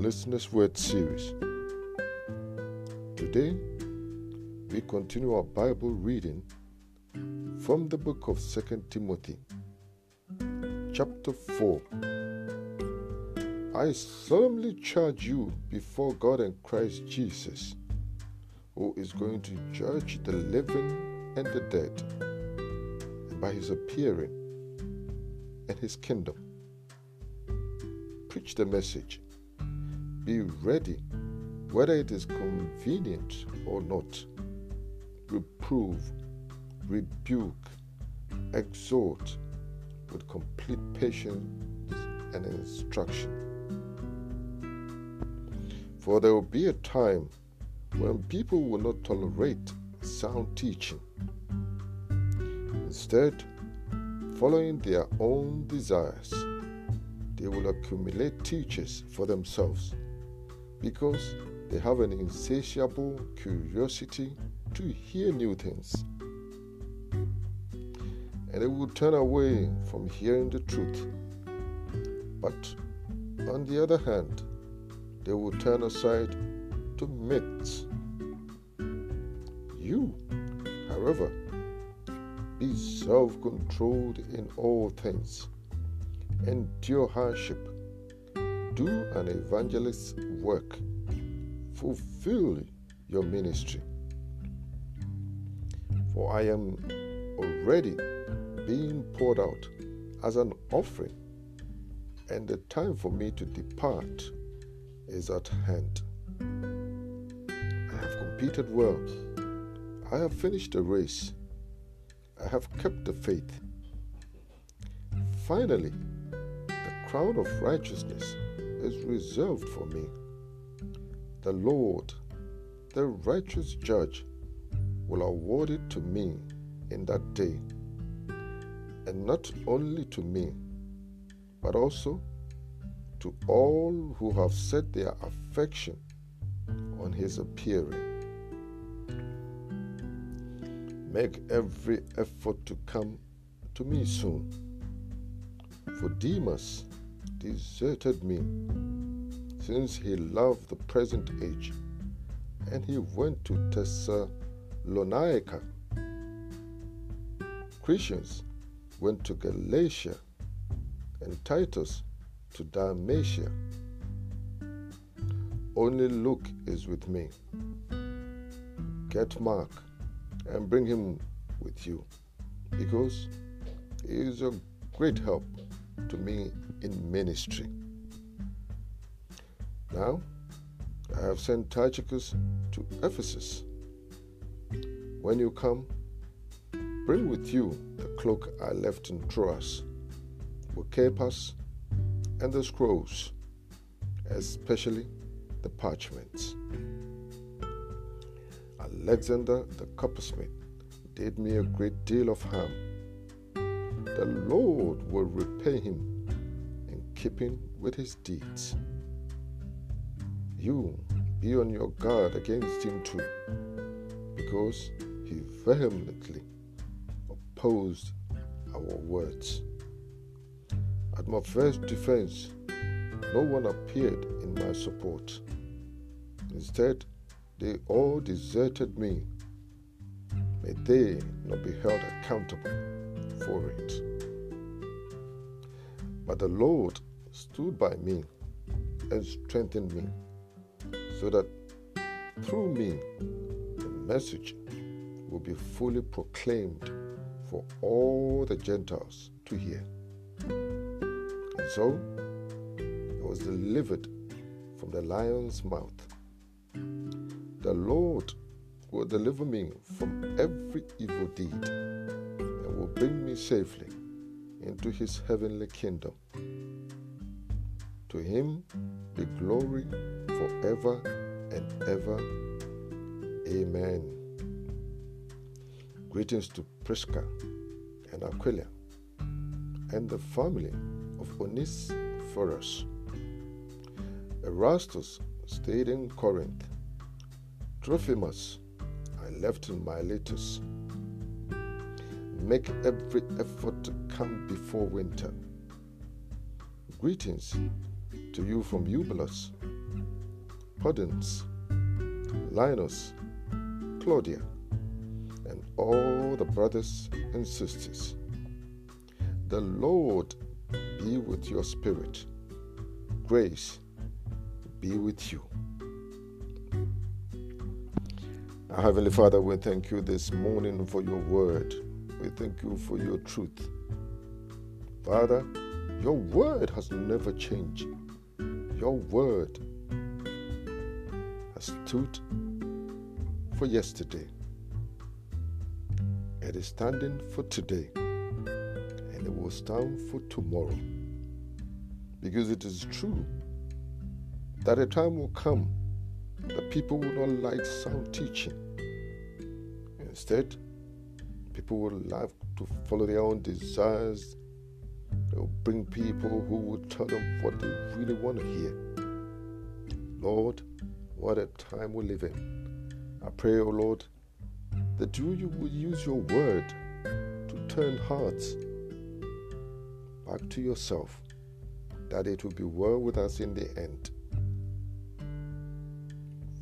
Listener's Word series. Today, we continue our Bible reading from the book of 2 Timothy, chapter 4. I solemnly charge you before God and Christ Jesus, who is going to judge the living and the dead, and by his appearing and his kingdom. Preach the message. Be ready, whether it is convenient or not. Reprove, rebuke, exhort with complete patience and instruction. For there will be a time when people will not tolerate sound teaching. Instead, following their own desires, they will accumulate teachers for themselves because they have an insatiable curiosity to hear new things. And they will turn away from hearing the truth. But on the other hand, they will turn aside to myths. You, however, be self controlled in all things endure hardship, do an evangelist's work, fulfill your ministry. For I am already being poured out as an offering, and the time for me to depart is at hand. I have competed well. I have finished the race. I have kept the faith. Finally, the crown of righteousness is reserved for me. The Lord, the righteous judge, will award it to me in that day. And not only to me, but also to all who have set their affection on his appearing. Make every effort to come to me soon. For Demas deserted me since he loved the present age and he went to Thessalonica. Crescens went to Galatia and Titus to Dalmatia. Only Luke is with me. Get Mark and bring him with you because he is a great help to me in ministry. Now, I have sent Tychicus to Ephesus. When you come, bring with you the cloak I left in Troas, Carpus and the scrolls, especially the parchments. Alexander the coppersmith did me a great deal of harm. The Lord will repay him in keeping with his deeds. You be on your guard against him too, because he vehemently opposed our words. At my first defense, no one appeared in my support. Instead, they all deserted me. May they not be held accountable for it. But the Lord stood by me and strengthened me, so that through me the message will be fully proclaimed for all the Gentiles to hear. And so I was delivered from the lion's mouth. The Lord will deliver me from every evil deed and will bring me safely into his heavenly kingdom. To him be glory forever and ever. Amen. Greetings to Prisca and Aquila and the family of Onesiphorus. Erastus stayed in Corinth. Trophimus I left in Miletus. Make every effort to come before winter. Greetings to you from Eubulus Pudens, Linus, Claudia, and all the brothers and sisters. The Lord be with your spirit. Grace be with you. Our Heavenly Father, we thank you this morning for your word. We thank you for your truth. Father, your word has never changed. Your word has stood for yesterday. It is standing for today. And it will stand for tomorrow. Because it is true that a time will come that people will not like sound teaching. Instead, people will like to follow their own desires. They'll bring people who will tell them what they really want to hear. Lord, what a time we live in. I pray, O oh Lord, that you, will use your word to turn hearts back to yourself, that it will be well with us in the end.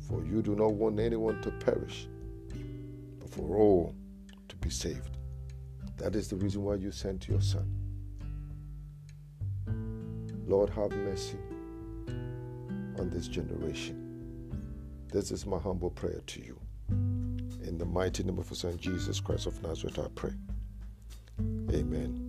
For you do not want anyone to perish, but for all be saved. That is the reason why you sent your Son. Lord, have mercy on this generation. This is my humble prayer to you. In the mighty name of our Son Jesus Christ of Nazareth, I pray. Amen.